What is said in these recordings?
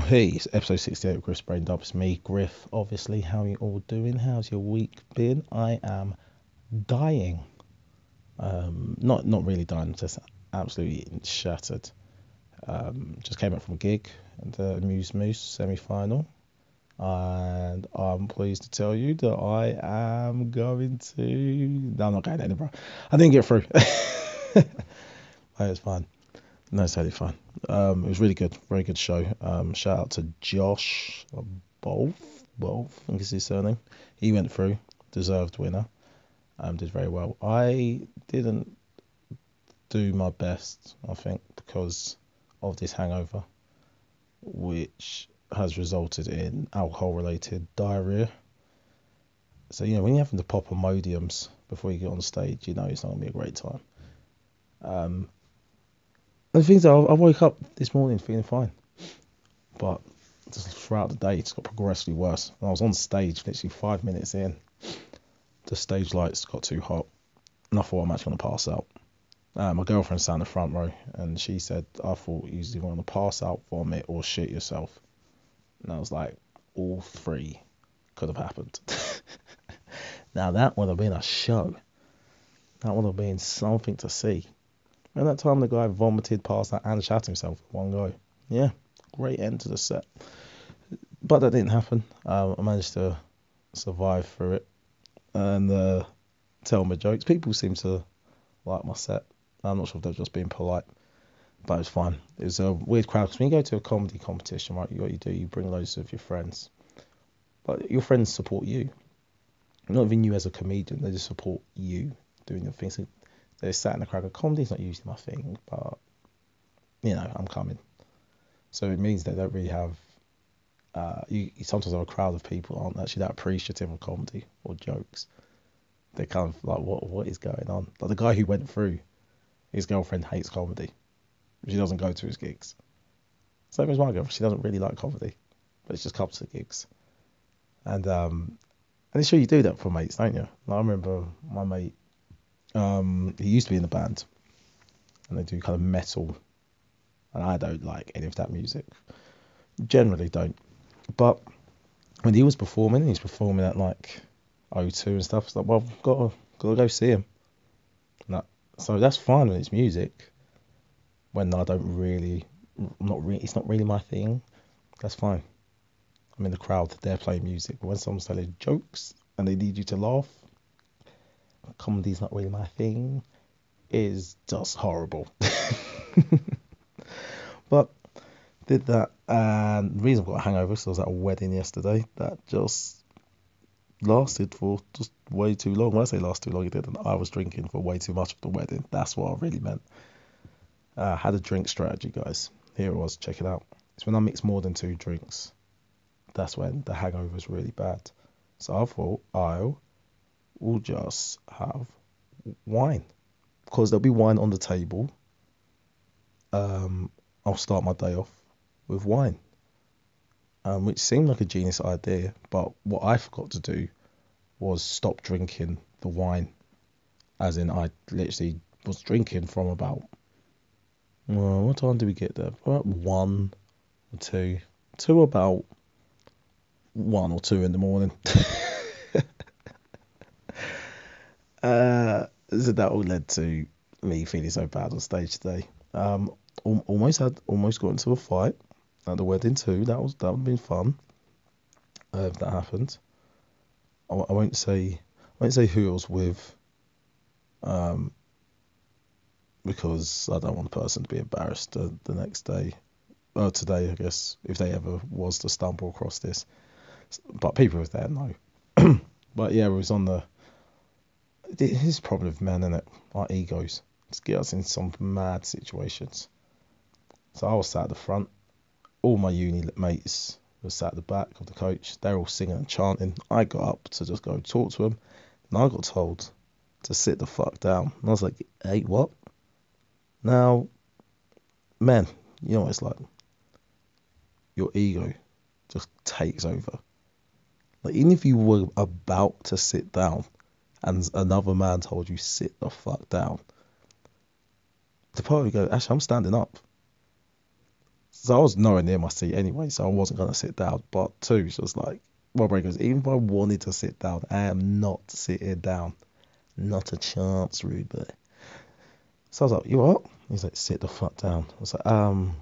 hey, it's episode 68 of Griff's Brain. It's me, Griff. Obviously, how are you all doing? How's your week been? I am dying. Um, not not really dying, just absolutely shattered. Um, just came back from a gig at the Muse Moose semi final. And I'm pleased to tell you that I am going to. No, I'm not going to Edinburgh. I didn't get through. it was fine. No, it's totally fine. Um, it was really good, very good show. Um, shout out to Josh Bolf, Bolf, I think is his surname. He went through, deserved winner. Um, did very well. I didn't do my best, I think, because of this hangover, which has resulted in alcohol-related diarrhea. So you know when you're having to pop Imodiums before you get on stage, you know it's not gonna be a great time. Um, the things are, I woke up this morning feeling fine, but just throughout the day it's got progressively worse. And I was on stage literally five minutes in, the stage lights got too hot, and I thought I'm actually gonna pass out. Uh, my girlfriend sat in the front row, and she said, "I thought you either to pass out, vomit, or shit yourself." And I was like, "All three could have happened." now that would have been a show. That would have been something to see. And that time the guy vomited, past that and shot himself one go. Yeah, great end to the set. But that didn't happen. Um, I managed to survive through it and uh, tell my jokes. People seem to like my set. I'm not sure if they're just being polite, but it was fine. It was a weird crowd because when you go to a comedy competition, right, you what you do, you bring loads of your friends, but your friends support you. Not even you as a comedian, they just support you doing your things. They sat in the crowd. Comedy's not usually my thing, but you know, I'm coming. So it means they don't really have. Uh, you, you sometimes have a crowd of people aren't actually that appreciative of comedy or jokes. They're kind of like, what what is going on? Like the guy who went through, his girlfriend hates comedy. She doesn't go to his gigs. Same as my girlfriend. She doesn't really like comedy, but it's just comes to gigs. And um, and it's sure you do that for mates, don't you? Like, I remember my mate um, he used to be in the band, and they do kind of metal, and I don't like any of that music. Generally, don't. But when he was performing, he's performing at like O2 and stuff. It's like, well, gotta gotta go see him. That, so that's fine when it's music. When I don't really, not really, it's not really my thing. That's fine. I'm in the crowd. They're playing music. But when someone's telling jokes and they need you to laugh, comedy's not really my thing is just horrible. but did that, and the reason I've got a hangover is I was at a wedding yesterday that just lasted for just way too long. When I say last too long, it didn't. I was drinking for way too much of the wedding. That's what I really meant. Uh, had a drink strategy, guys. Here it was. Check it out. It's when I mix more than two drinks. That's when the hangover is really bad. So I thought I'll will just have wine because there'll be wine on the table. Um, I'll start my day off with wine, um, which seemed like a genius idea. But what I forgot to do was stop drinking the wine, as in I literally was drinking from about. Well, what time did we get there? About one or two, to about one or two in the morning. Uh, so that all led to me feeling so bad on stage today. Um, almost had almost got into a fight at the wedding too. That was that would have been fun. Uh, if that happened, I, I won't say I won't say who I was with. Um, because I don't want the person to be embarrassed the, the next day, or today, I guess, if they ever was to stumble across this. But people with there know. but yeah, it was on the this is the problem with men, isn't it? Our egos. Just get us in some mad situations. So I was sat at the front. All my uni mates were sat at the back of the coach. They're all singing and chanting. I got up to just go talk to them. And I got told to sit the fuck down. And I was like, hey, what? Now, man, you know what it's like. Your ego just takes over. Like, even if you were about to sit down, and another man told you sit the fuck down, the of go, actually, I'm standing up. So I was nowhere near my seat anyway, so I wasn't going to sit down. But two, she was like, my brain goes, even if I wanted to sit down, I am not sitting down. Not a chance, rude boy. So I was like, you what? He's like, sit the fuck down. I was like, um,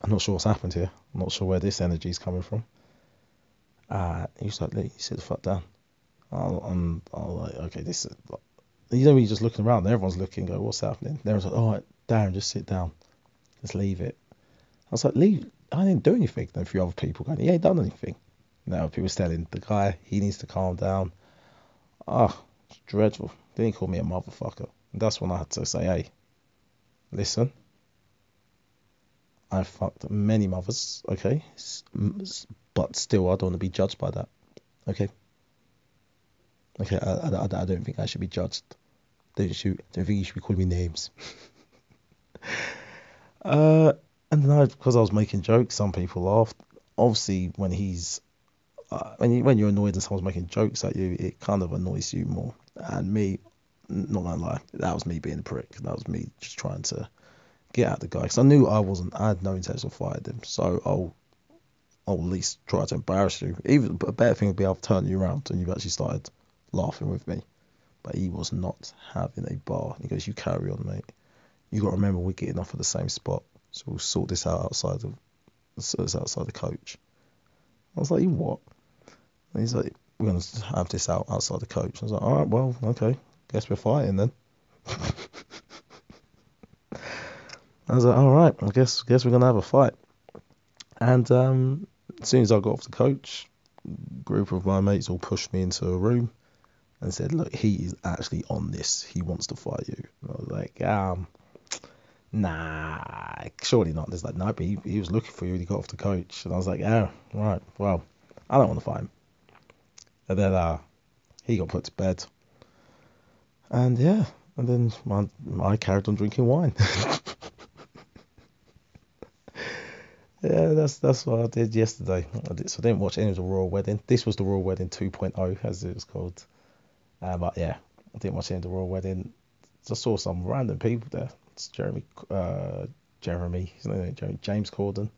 I'm not sure what's happened here. I'm not sure where this energy is coming from. Uh, he was like, you sit the fuck down. I'm, I'm like, okay, this is, you know, when you're just looking around, everyone's looking, go, what's happening? Everyone's like, all right, Darren, just sit down. Just leave it. I was like, leave. I didn't do anything. A few other people going, he ain't done anything. Now people telling the guy he needs to calm down. Oh, it's dreadful. Then he called me a motherfucker. And that's when I had to say, hey, listen, I fucked many mothers, okay? But still, I don't want to be judged by that, okay? Okay, I, I, I don't think I should be judged. Don't, you, don't think you should be calling me names. uh, and then I, because I was making jokes, some people laughed. Obviously, when he's uh, when you when you're annoyed and someone's making jokes at you, it kind of annoys you more. And me, not gonna lie, that was me being a prick. That was me just trying to get at the guy because I knew I wasn't. I had no intention of fighting him. So I'll I'll at least try to embarrass you. Even a better thing would be I've turned you around and you've actually started laughing with me. But he was not having a bar. He goes, "You carry on, mate. You got to remember we're getting off at the same spot, so we'll sort this out outside of sort this outside the coach." I was like, "You what?" And he's like, "We're gonna have this out outside the coach." I was like, "All right, well, okay, guess we're fighting then." I was like, "All right, I guess guess we're gonna have a fight." And um, as soon as I got off the coach, group of my mates all pushed me into a room and said, "Look, he is actually on this. He wants to fight you." And I was like, um, nah, surely not. There's like, no, but he, he was looking for you he got off the coach. And I was like, oh, right, well, I don't want to fight him. And then uh, he got put to bed. And yeah, and then my, I carried on drinking wine. yeah, that's that's what I did yesterday. I did, so I didn't watch any of the royal wedding. This was the royal wedding 2.0, as it was called. Uh, but yeah, I watch any of the royal wedding. Just saw some random people there. It's Jeremy, uh, Jeremy, Jeremy, James Corden.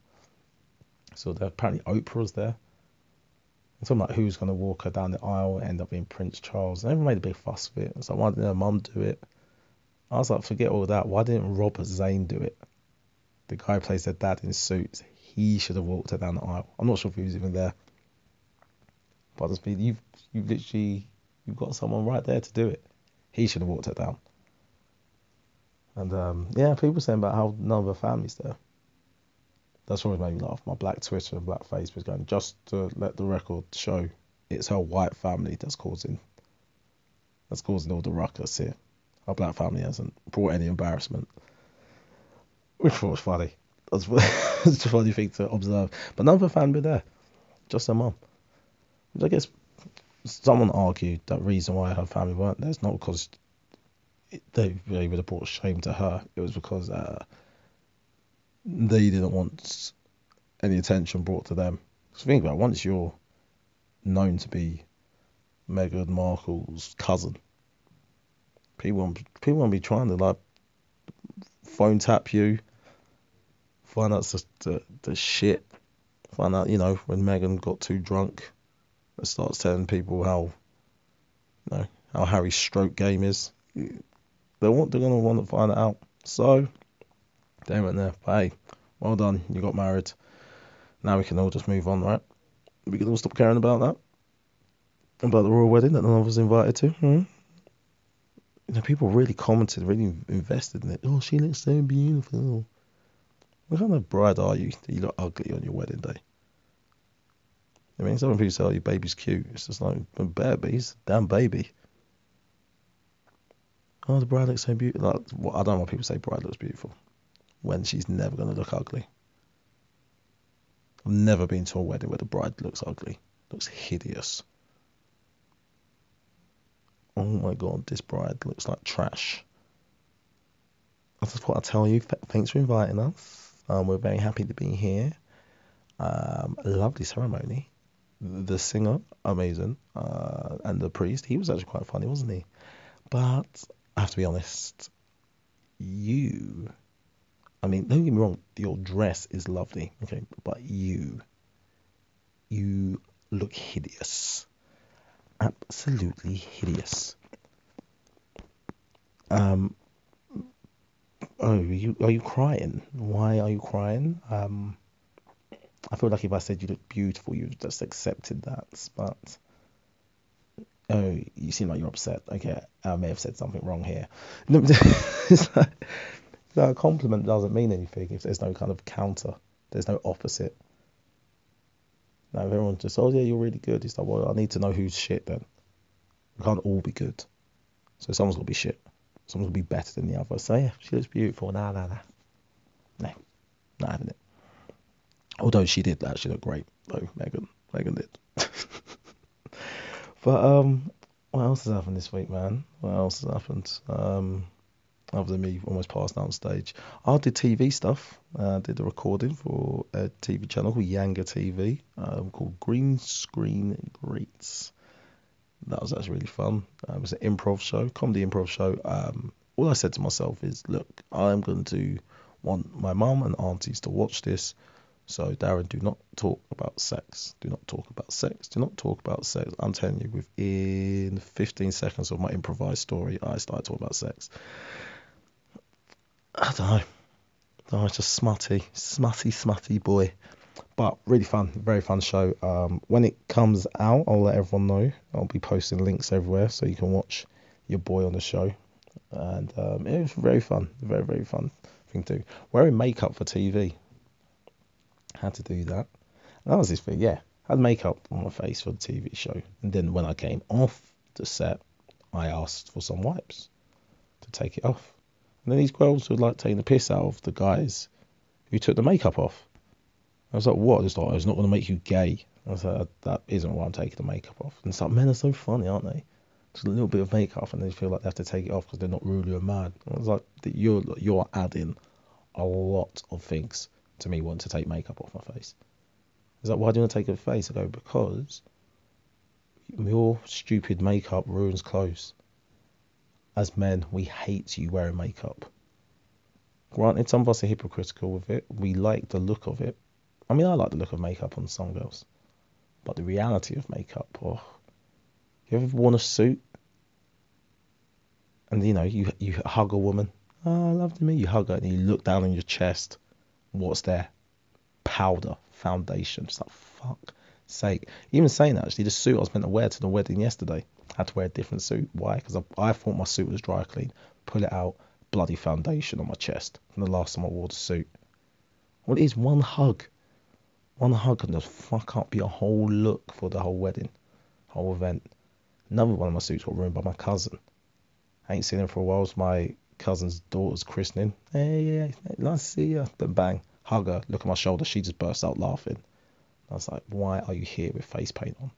So there, apparently Oprah was there. And talking about who's going to walk her down the aisle, and end up being Prince Charles. Everyone made a big fuss of it. It's like, why didn't her mum do it? I was like, forget all that. Why didn't Robert Zane do it? The guy plays their dad in suits. He should have walked her down the aisle. I'm not sure if he was even there. But just be you've you've literally You've got someone right there to do it. He should have walked it down. And um, yeah, people saying about how none of the family's there. That's always made me laugh. My black Twitter and black Facebook going just to let the record show it's her white family that's causing that's causing all the ruckus here. Our black family hasn't brought any embarrassment, which was funny. That's, that's a funny thing to observe. But none of the family there, just her mum. Which I guess someone argued that reason why her family weren't there is not because they, they would have brought shame to her. It was because uh, they didn't want any attention brought to them. So think about it, once you're known to be Meghan Markle's cousin, people won't, people won't be trying to like phone tap you, find out the, the, the shit, find out, you know, when Meghan got too drunk starts telling people how you know how Harry's stroke game is. They want they're gonna want to find it out. So they went there. But hey, well done. You got married. Now we can all just move on, right? We can all stop caring about that. About the royal wedding that none of us invited to. Hmm? You know, people really commented, really invested in it. Oh, she looks so beautiful. What kind of bride are you you look ugly on your wedding day? I mean, some people say, oh, your baby's cute. It's just like, a baby's damn baby. Oh, the bride looks so beautiful. Like, well, I don't know why people say bride looks beautiful when she's never going to look ugly. I've never been to a wedding where the bride looks ugly. Looks hideous. Oh my god, this bride looks like trash. That's want to tell you, thanks for inviting us. Um, we're very happy to be here. Um, a lovely ceremony the singer, amazing, uh, and the priest, he was actually quite funny, wasn't he? But I have to be honest, you I mean, don't get me wrong, your dress is lovely, okay, but you, you look hideous, absolutely hideous. Um, oh, are you are you crying? Why are you crying? Um, I feel like if I said you look beautiful, you've just accepted that, but oh, you seem like you're upset. Okay, I may have said something wrong here. It's like, no, a compliment doesn't mean anything if there's no kind of counter. There's no opposite. No, everyone's just, oh yeah, you're really good. It's like, well, I need to know who's shit then. We can't all be good. So someone's gonna be shit. Someone's gonna be better than the other. So yeah, she looks beautiful. Nah, nah, nah. No, not having it. Although she did actually look great, though, Meghan. Meghan did. but, um, what else has happened this week, man? What else has happened? Um, other than me almost passed out on stage. I did TV stuff. Uh, did a recording for a TV channel called Yanga TV um, called Green Screen Greats. That was actually really fun. Uh, it was an improv show, comedy improv show. Um, all I said to myself is, look, I'm going to want my mum and aunties to watch this. So, Darren, do not talk about sex. Do not talk about sex. Do not talk about sex. I'm telling you, within 15 seconds of my improvised story, I started talking about sex. I don't know. Oh, it's just smutty, smutty, smutty boy. But really fun, very fun show. Um, when it comes out, I'll let everyone know. I'll be posting links everywhere so you can watch your boy on the show. And um, it was very fun, very, very fun thing to do. Wearing makeup for TV. Had to do that. And that was this thing, yeah. I had makeup on my face for the TV show. And then when I came off the set, I asked for some wipes to take it off. And then these girls were like taking the piss out of the guys who took the makeup off. I was like, what? It's like, it's not going to make you gay. I was like, that isn't why I'm taking the makeup off. And it's like, men are so funny, aren't they? Just a little bit of makeup and they feel like they have to take it off because they're not really a man. I was like, you're, you're adding a lot of things to me wanting to take makeup off my face. It's like, why do you want to take off your face? I go, because your stupid makeup ruins clothes as men, we hate you wearing makeup. Granted, some of us are hypocritical with it. We like the look of it. I mean, I like the look of makeup on some girls. But the reality of makeup, oh, you ever worn a suit? And you know, you you hug a woman. Oh, I love to meet you. Hug her, and you look down on your chest. What's there? Powder, foundation. It's like fuck sake. Even saying that, actually, the suit I was meant to wear to the wedding yesterday, I had to wear a different suit. Why? Because I, I thought my suit was dry clean. Pull it out, bloody foundation on my chest from the last time I wore the suit. Well, it is one hug. One hug can just fuck up your whole look for the whole wedding, whole event. Another one of my suits got ruined by my cousin. I ain't seen him for a while. It's my cousin's daughter's christening. Hey, yeah, nice to see you. Then bang, hug her, look at my shoulder. She just burst out laughing. I was like, why are you here with face paint on?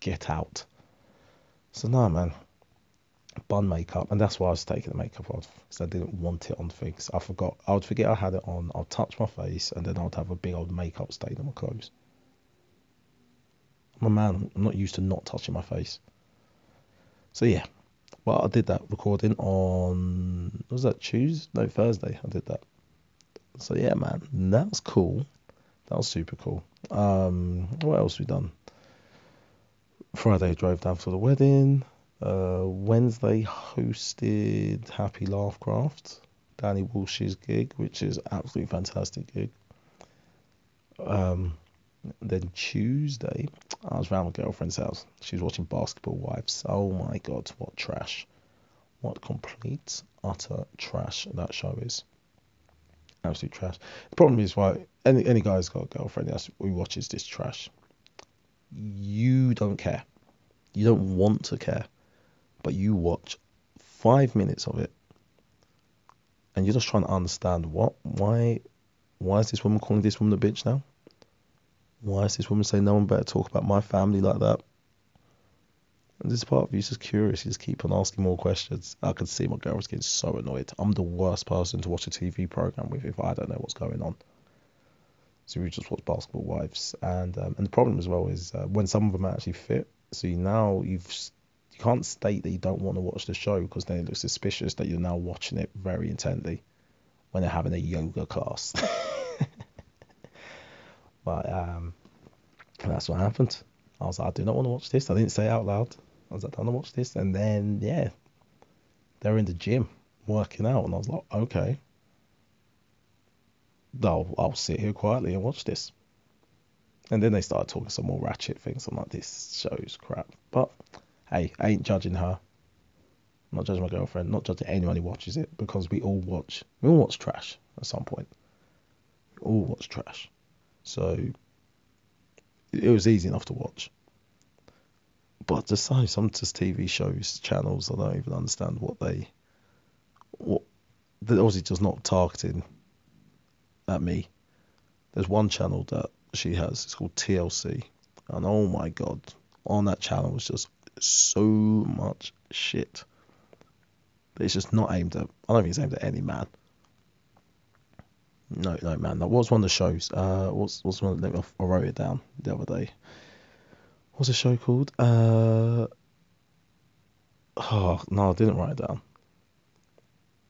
Get out. So no, man. Bun makeup, and that's why I was taking the makeup off because I didn't want it on things. I forgot. I would forget I had it on. I'd touch my face, and then I'd have a big old makeup stain on my clothes. I'm man. I'm not used to not touching my face. So yeah, well, I did that recording on was that Tuesday? No, Thursday. I did that. So yeah, man, that was cool. That was super cool. Um, what else we done? Friday drove down for the wedding. Uh, Wednesday hosted Happy Laughcraft, Danny Walsh's gig, which is absolutely fantastic gig. Um, then Tuesday, I was around my girlfriend's house. She was watching Basketball Wives. Oh my god, what trash! What complete, utter trash that show is. Absolute trash. The problem is why any any guy's got a girlfriend who watches this trash. You don't care. You don't want to care, but you watch five minutes of it, and you're just trying to understand what, why, why is this woman calling this woman a bitch now? Why is this woman saying no one better talk about my family like that? And this part of you is just curious. You just keep on asking more questions. I can see my girl was getting so annoyed. I'm the worst person to watch a TV program with if I don't know what's going on. So we just watch Basketball Wives, and um, and the problem as well is uh, when some of them actually fit. So you now you've you can't state that you don't want to watch the show because then it looks suspicious that you're now watching it very intently. when they're having a yoga class. but um, that's what happened. I was like, I do not want to watch this. I didn't say it out loud. I was like, I don't want to watch this. And then, yeah, they're in the gym working out. And I was like, okay. I'll, I'll sit here quietly and watch this. And then they started talking some more ratchet things. I'm like, this show's crap. But hey, I ain't judging her. I'm not judging my girlfriend. Not judging anyone who watches it because we all watch. We all watch trash at some point. We all watch trash. So it was easy enough to watch. But just some some just TV shows, channels, I don't even understand what they what they're obviously just not targeting at me. There's one channel that she has, it's called TLC. And oh my god, on that channel was just so much shit. It's just not aimed at I don't think it's aimed at any man. No, no, man. That was one of the shows. Uh, what's what's one? Of them? I wrote it down the other day. What's the show called? Uh, oh no, I didn't write it down.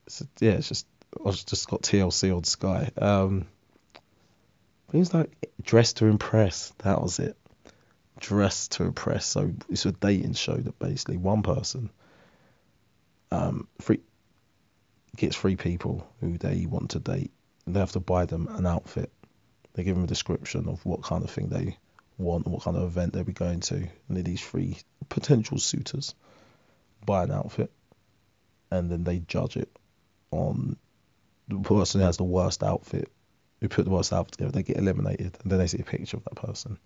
It's, yeah, it's just I just got TLC on Sky. Um, things like Dress to Impress. That was it. Dress to Impress. So it's a dating show that basically one person um free gets three people who they want to date they have to buy them an outfit. They give them a description of what kind of thing they want and what kind of event they'll be going to. And these three potential suitors buy an outfit and then they judge it on the person who has the worst outfit, who put the worst outfit together, they get eliminated and then they see a picture of that person.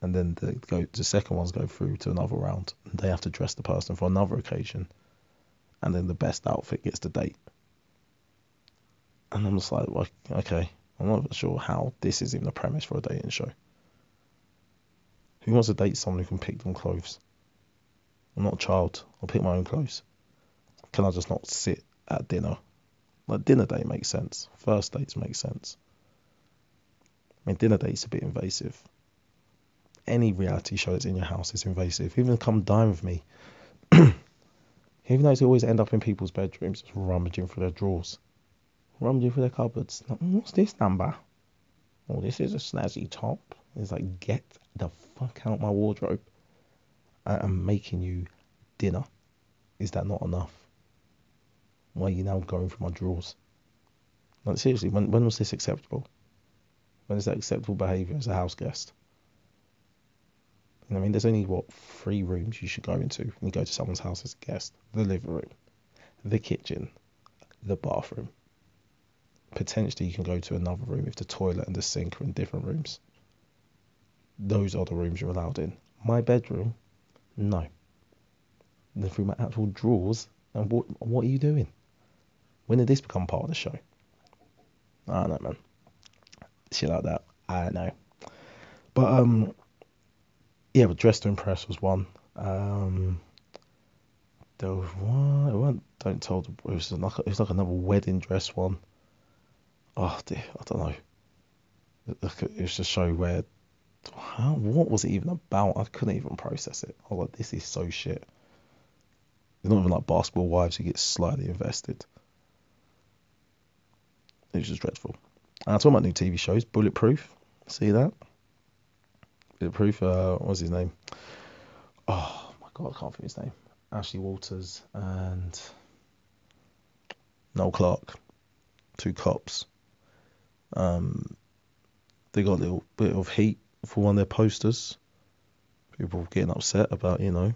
And then the go the second ones go through to another round and they have to dress the person for another occasion. And then the best outfit gets the date. And I'm just like, well, okay, I'm not sure how this is even a premise for a dating show. Who wants to date someone who can pick them clothes? I'm not a child. I'll pick my own clothes. Can I just not sit at dinner? Like dinner date makes sense. First dates make sense. I mean, dinner date's a bit invasive. Any reality show that's in your house is invasive. Even come dine with me. Even though it's always end up in people's bedrooms, rummaging through their drawers rummaging through the cupboards. What's this number? Oh, this is a snazzy top. It's like, get the fuck out my wardrobe. I am making you dinner. Is that not enough? Why are you now going for my drawers? Like, seriously, when, when was this acceptable? When is that acceptable behaviour as a house guest? I mean, there's only, what, three rooms you should go into when you go to someone's house as a guest the living room, the kitchen, the bathroom potentially you can go to another room if the toilet and the sink are in different rooms. Those are the rooms you're allowed in. My bedroom, no. Then through my actual drawers, and what what are you doing? When did this become part of the show? I don't know, man. Shit like that. I don't know. But um, yeah, but Dress to Impress was one. Um, there was one. It wasn't. Don't tell. It was like it was like another wedding dress one oh dear, I don't know. It was a show where, how, what was it even about? I couldn't even process it. I was like, this is so shit. It's not even like Basketball Wives who get slightly invested. It was just dreadful. And I'm talking about new TV shows. Bulletproof. See that? Bulletproof. Uh, what's his name? Oh my god, I can't think his name. Ashley Walters and Noel Clarke. Two cops um, they got a little bit of heat for one of their posters. People getting upset about, you know,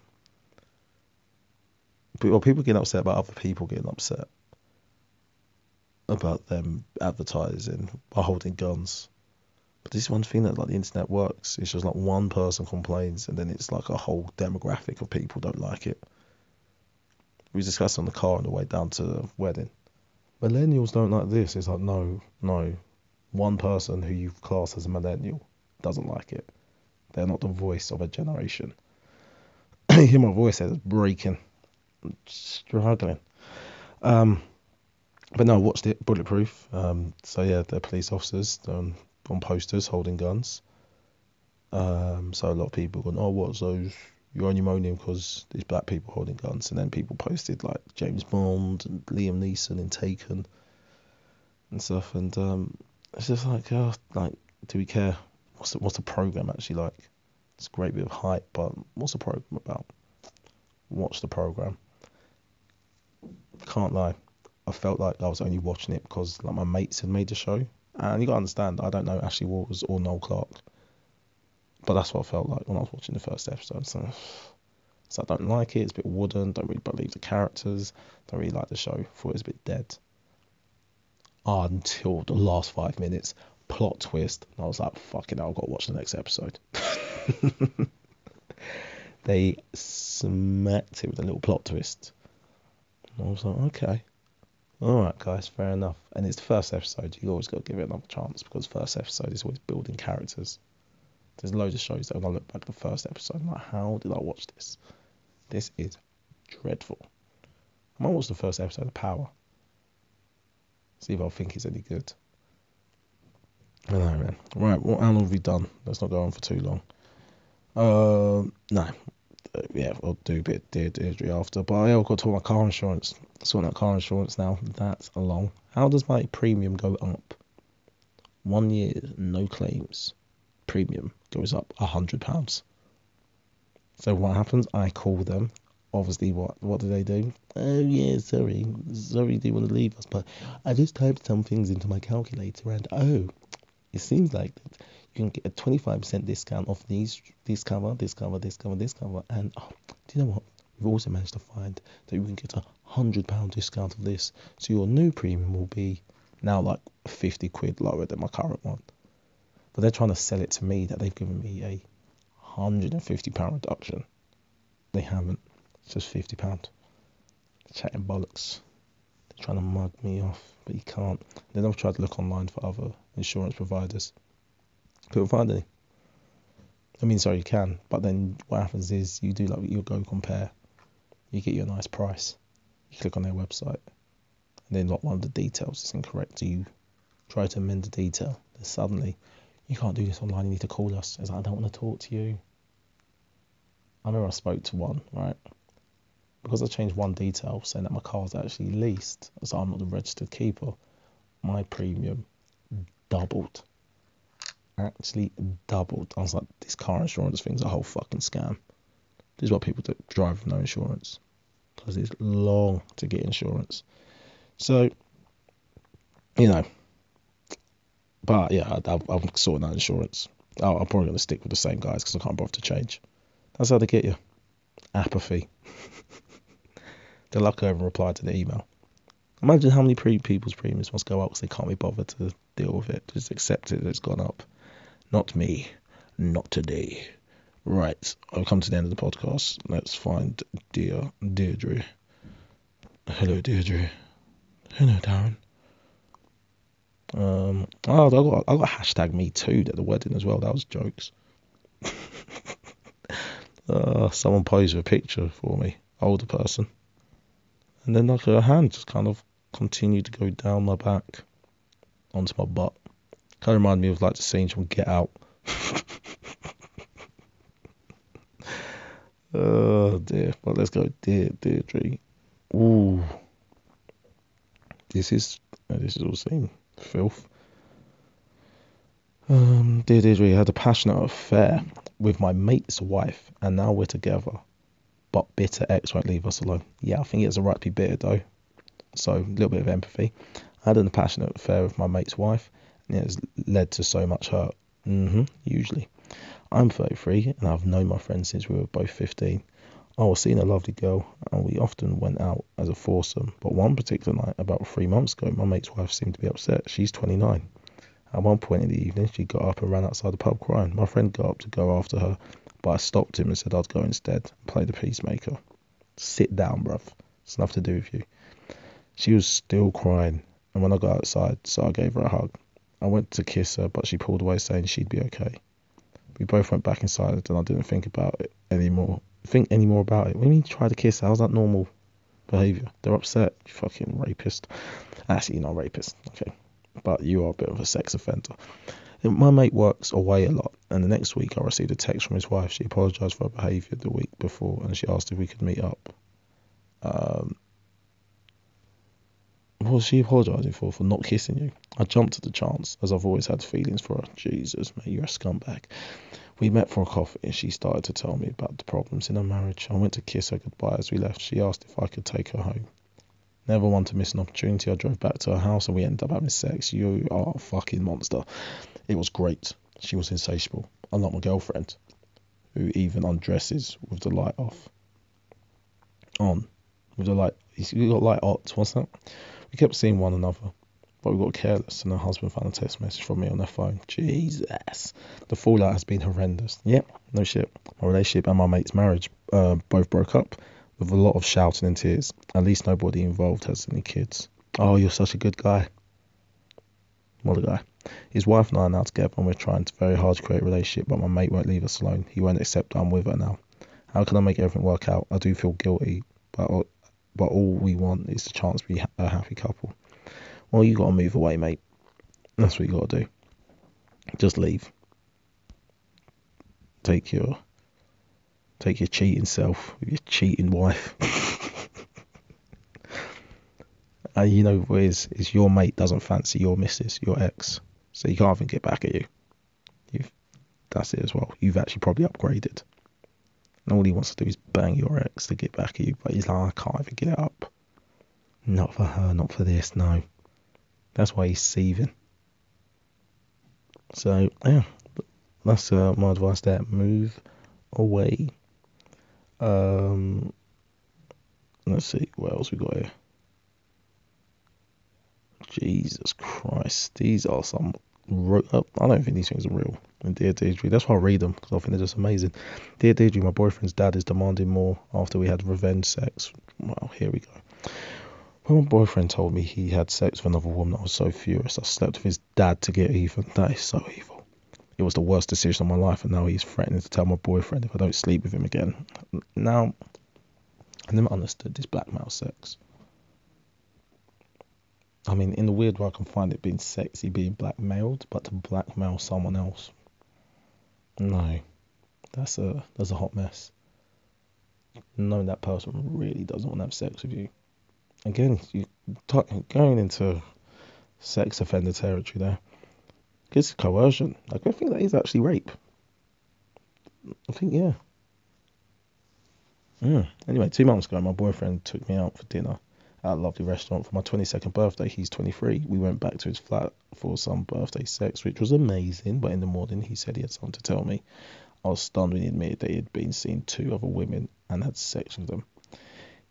well, people getting upset about other people getting upset about them advertising by holding guns. But this is one thing that like the internet works. It's just like one person complains and then it's like a whole demographic of people don't like it. We discussed on the car on the way down to the wedding. Millennials don't like this. It's like no, no, one person who you class as a millennial doesn't like it. They're not the voice of a generation. hear my voice as breaking, I'm struggling. Um, but no, I watched it, Bulletproof. Um, so yeah, they're police officers on, on posters holding guns. Um, so a lot of people going, oh, what's those? You're only moaning because these black people holding guns. And then people posted like James Bond and Liam Neeson in Taken and stuff. And um, it's just like, oh, like, do we care? What's the, what's the program actually like? It's a great bit of hype, but what's the program about? Watch the program. Can't lie, I felt like I was only watching it because like my mates had made the show, and you gotta understand, I don't know Ashley Walters or Noel Clarke, but that's what I felt like when I was watching the first episode. So, so I don't like it. It's a bit wooden. Don't really believe the characters. Don't really like the show. Thought it was a bit dead. Until the last five minutes, plot twist, and I was like, "Fucking hell, I've got to watch the next episode." they smacked it with a little plot twist. And I was like, okay. Alright, guys, fair enough. And it's the first episode, you always got to give it another chance because first episode is always building characters. There's loads of shows that when I look back at the first episode, I'm like, how did I watch this? This is dreadful. I might watch the first episode of Power. See if I think he's any good. I know, man. Right, what long have we done? Let's not go on for too long. Um, no, uh, yeah, I'll do a bit of Deirdre after. But I have got to talk about car insurance. Sorting out car insurance now. That's a long. How does my premium go up? One year, no claims. Premium goes up a hundred pounds. So what happens? I call them. Obviously, what what do they do? Oh yeah, sorry, sorry, do you want to leave us? But I just typed some things into my calculator, and oh, it seems like that you can get a 25% discount off these this cover, this cover, this cover, this cover, and oh, do you know what? We've also managed to find that you can get a hundred pound discount of this, so your new premium will be now like 50 quid lower than my current one. But they're trying to sell it to me that they've given me a hundred and fifty pound reduction. They haven't. It's just fifty pound. Chatting bollocks. They're trying to mug me off, but you can't. Then I've tried to look online for other insurance providers. Couldn't find any. I mean, sorry, you can, but then what happens is you do like you go compare, you get your nice price, you click on their website, and then like one of the details is incorrect. So you try to amend the detail, then suddenly you can't do this online. You need to call us. It's like I don't want to talk to you. I remember I spoke to one right because I changed one detail saying that my car car's actually leased, so I'm not the registered keeper. My premium doubled actually doubled. I was like, this car insurance thing's a whole fucking scam. This is what people do, drive with no insurance because it's long to get insurance. So, you know, but yeah, I, I'm sorting out insurance. i I'm probably going to stick with the same guys because I can't bother to change. That's how they get you. Apathy. Lucky I haven't replied to the email. Imagine how many pre- people's premiums must go up because they can't be bothered to deal with it. Just accept it that it's gone up. Not me. Not today. Right, I've come to the end of the podcast. Let's find dear Deirdre. Hello, Deirdre. Hello, Darren. Um, oh, I got I got hashtag me too at the wedding as well. That was jokes. uh, someone posed a picture for me, older person, and then like her hand just kind of continued to go down my back onto my butt. Kind of remind me of like the scene from Get Out. oh dear. Well, let's go. Dear, Deirdre. Ooh. This is uh, this is all seen filth. Um, dear Deirdre had a passionate affair with my mate's wife, and now we're together. But bitter ex won't leave us alone. Yeah, I think it's a right to be bitter though. So a little bit of empathy. I had a passionate affair with my mate's wife, it has led to so much hurt. Mm-hmm, usually. I'm 33 and I've known my friend since we were both 15. I was seeing a lovely girl and we often went out as a foursome, but one particular night, about three months ago, my mate's wife seemed to be upset. She's 29. At one point in the evening, she got up and ran outside the pub crying. My friend got up to go after her, but I stopped him and said I'd go instead play the peacemaker. Sit down, bruv. It's enough to do with you. She was still crying, and when I got outside, so I gave her a hug. I went to kiss her, but she pulled away, saying she'd be okay. We both went back inside, and I didn't think about it anymore. Think any more about it. When you try to kiss how's that normal behaviour? They're upset. You fucking rapist. Actually, you're not a rapist, okay, but you are a bit of a sex offender. My mate works away a lot, and the next week I received a text from his wife. She apologised for her behaviour the week before, and she asked if we could meet up. Um, What was she apologising for? For not kissing you? I jumped at the chance, as I've always had feelings for her. Jesus, mate, you're a scumbag. We met for a coffee and she started to tell me about the problems in her marriage. I went to kiss her goodbye as we left. She asked if I could take her home. Never want to miss an opportunity. I drove back to her house and we ended up having sex. You are a fucking monster. It was great. She was insatiable. Unlike my girlfriend, who even undresses with the light off. On. With the light. You got light on. What's that? We kept seeing one another, but we got careless and her husband found a text message from me on their phone. Jesus. The fallout has been horrendous. Yep, no shit. My relationship and my mate's marriage uh, both broke up with a lot of shouting and tears. At least nobody involved has any kids. Oh, you're such a good guy. What a guy. His wife and I are now together and we're trying very hard to create a relationship, but my mate won't leave us alone. He won't accept I'm with her now. How can I make everything work out? I do feel guilty, but but all we want is the chance to be a happy couple. Well, you got to move away, mate. That's what you got to do. Just leave. Take your take your cheating self your cheating wife. uh, you know what is is your mate doesn't fancy your missus, your ex, so you can't even get back at you. You've that's it as well. You've actually probably upgraded. And all he wants to do is bang your ex to get back at you, but he's like, I can't even get up. Not for her, not for this, no. That's why he's seething. So, yeah, that's uh, my advice there. Move away. Um, let's see, what else we got here? Jesus Christ, these are some. I don't think these things are real. Dear Deirdre, that's why I read them because I think they're just amazing. Dear Deirdre, my boyfriend's dad is demanding more after we had revenge sex. Well, here we go. When my boyfriend told me he had sex with another woman, I was so furious. I slept with his dad to get even. That is so evil. It was the worst decision of my life, and now he's threatening to tell my boyfriend if I don't sleep with him again. Now, I never understood this blackmail sex. I mean, in the weird way, I can find it being sexy being blackmailed, but to blackmail someone else, no, that's a that's a hot mess. Knowing that person really doesn't want to have sex with you. Again, you going into sex offender territory there. It's coercion. Like I think that is actually rape. I think yeah. Mm. Anyway, two months ago, my boyfriend took me out for dinner at a lovely restaurant for my 22nd birthday. He's 23. We went back to his flat for some birthday sex, which was amazing. But in the morning, he said he had something to tell me. I was stunned when he admitted that he had been seeing two other women and had sex with them.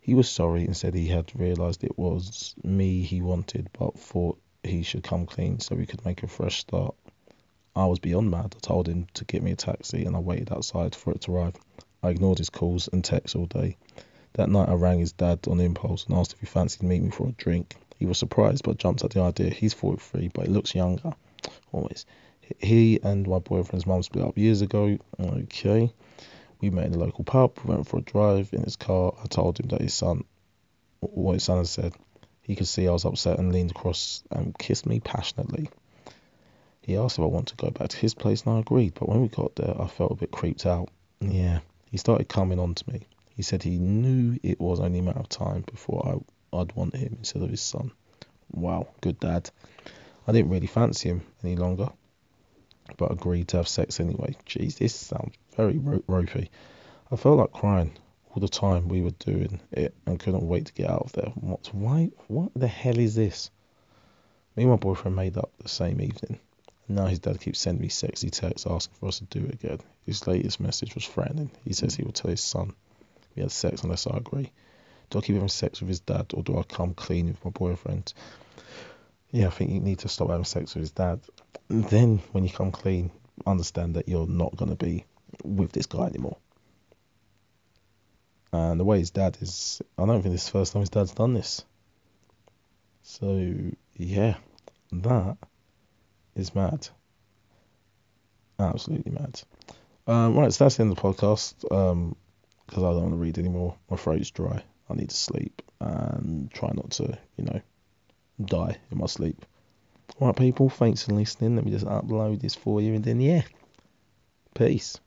He was sorry and said he had realised it was me he wanted, but thought he should come clean so we could make a fresh start. I was beyond mad. I told him to get me a taxi and I waited outside for it to arrive. I ignored his calls and texts all day. That night I rang his dad on impulse and asked if he fancied meeting me for a drink. He was surprised but jumped at the idea. He's 43 but he looks younger. Always. He and my boyfriend's mum split up years ago. Okay. We met in a local pub, we went for a drive in his car. I told him that his son, what his son had said. He could see I was upset and leaned across and kissed me passionately. He asked if I wanted to go back to his place and I agreed, but when we got there, I felt a bit creeped out. Yeah, he started coming on to me. He said he knew it was only a matter of time before I, I'd want him instead of his son. Wow, good dad. I didn't really fancy him any longer, but agreed to have sex anyway. Jeez, this sounds very ro- ropey. I felt like crying all the time we were doing it and couldn't wait to get out of there. What? Why? What the hell is this? Me and my boyfriend made up the same evening. Now his dad keeps sending me sexy texts asking for us to do it again. His latest message was threatening. He says he will tell his son we had sex unless I agree. Do I keep having sex with his dad or do I come clean with my boyfriend? Yeah, I think you need to stop having sex with his dad. And then, when you come clean, understand that you're not going to be with this guy anymore. And the way his dad is, I don't think this is the first time his dad's done this. So, yeah, that is mad. Absolutely mad. Um, right, so that's the end of the podcast. Um, because I don't want to read anymore. My throat's dry. I need to sleep and try not to, you know, die in my sleep. Alright, people, thanks for listening. Let me just upload this for you and then, yeah, peace.